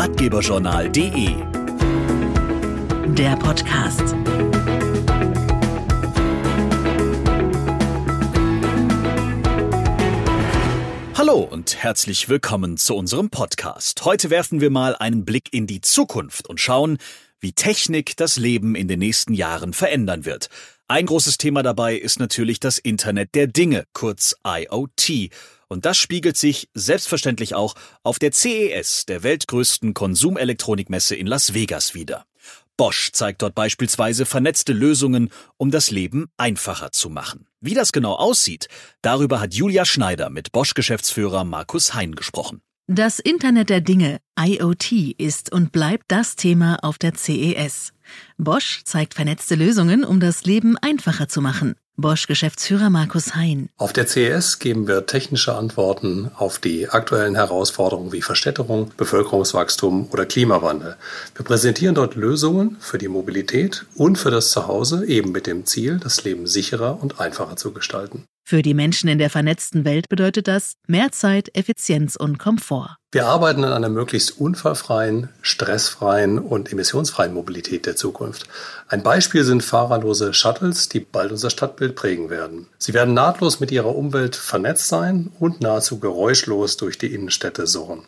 ratgeberjournal.de. Der Podcast. Hallo und herzlich willkommen zu unserem Podcast. Heute werfen wir mal einen Blick in die Zukunft und schauen, wie Technik das Leben in den nächsten Jahren verändern wird. Ein großes Thema dabei ist natürlich das Internet der Dinge, kurz IoT. Und das spiegelt sich selbstverständlich auch auf der CES, der weltgrößten Konsumelektronikmesse in Las Vegas wieder. Bosch zeigt dort beispielsweise vernetzte Lösungen, um das Leben einfacher zu machen. Wie das genau aussieht, darüber hat Julia Schneider mit Bosch-Geschäftsführer Markus Hein gesprochen. Das Internet der Dinge, IoT, ist und bleibt das Thema auf der CES. Bosch zeigt vernetzte Lösungen, um das Leben einfacher zu machen. Bosch-Geschäftsführer Markus Hein. Auf der CES geben wir technische Antworten auf die aktuellen Herausforderungen wie Verstädterung, Bevölkerungswachstum oder Klimawandel. Wir präsentieren dort Lösungen für die Mobilität und für das Zuhause, eben mit dem Ziel, das Leben sicherer und einfacher zu gestalten. Für die Menschen in der vernetzten Welt bedeutet das mehr Zeit, Effizienz und Komfort. Wir arbeiten an einer möglichst unfallfreien, stressfreien und emissionsfreien Mobilität der Zukunft. Ein Beispiel sind fahrerlose Shuttles, die bald unser Stadtbild prägen werden. Sie werden nahtlos mit ihrer Umwelt vernetzt sein und nahezu geräuschlos durch die Innenstädte surren.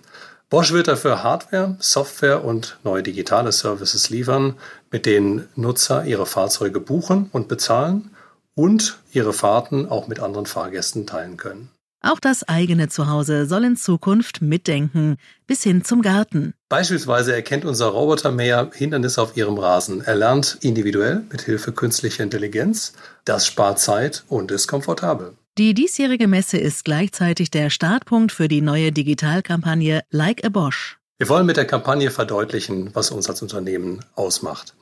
Bosch wird dafür Hardware, Software und neue digitale Services liefern, mit denen Nutzer ihre Fahrzeuge buchen und bezahlen und ihre Fahrten auch mit anderen Fahrgästen teilen können. Auch das eigene Zuhause soll in Zukunft mitdenken, bis hin zum Garten. Beispielsweise erkennt unser Robotermäher Hindernisse auf ihrem Rasen. Er lernt individuell mit Hilfe künstlicher Intelligenz. Das spart Zeit und ist komfortabel. Die diesjährige Messe ist gleichzeitig der Startpunkt für die neue Digitalkampagne Like a Bosch. Wir wollen mit der Kampagne verdeutlichen, was uns als Unternehmen ausmacht.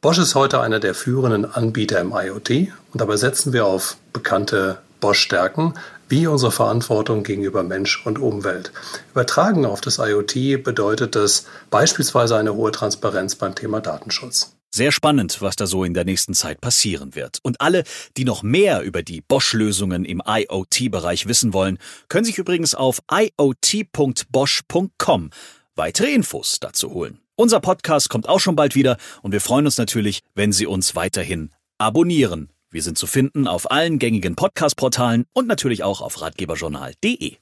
Bosch ist heute einer der führenden Anbieter im IoT und dabei setzen wir auf bekannte Bosch-Stärken wie unsere Verantwortung gegenüber Mensch und Umwelt. Übertragen auf das IoT bedeutet das beispielsweise eine hohe Transparenz beim Thema Datenschutz. Sehr spannend, was da so in der nächsten Zeit passieren wird. Und alle, die noch mehr über die Bosch-Lösungen im IoT-Bereich wissen wollen, können sich übrigens auf iot.bosch.com weitere Infos dazu holen. Unser Podcast kommt auch schon bald wieder und wir freuen uns natürlich, wenn Sie uns weiterhin abonnieren. Wir sind zu finden auf allen gängigen Podcast-Portalen und natürlich auch auf ratgeberjournal.de.